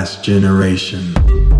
last generation.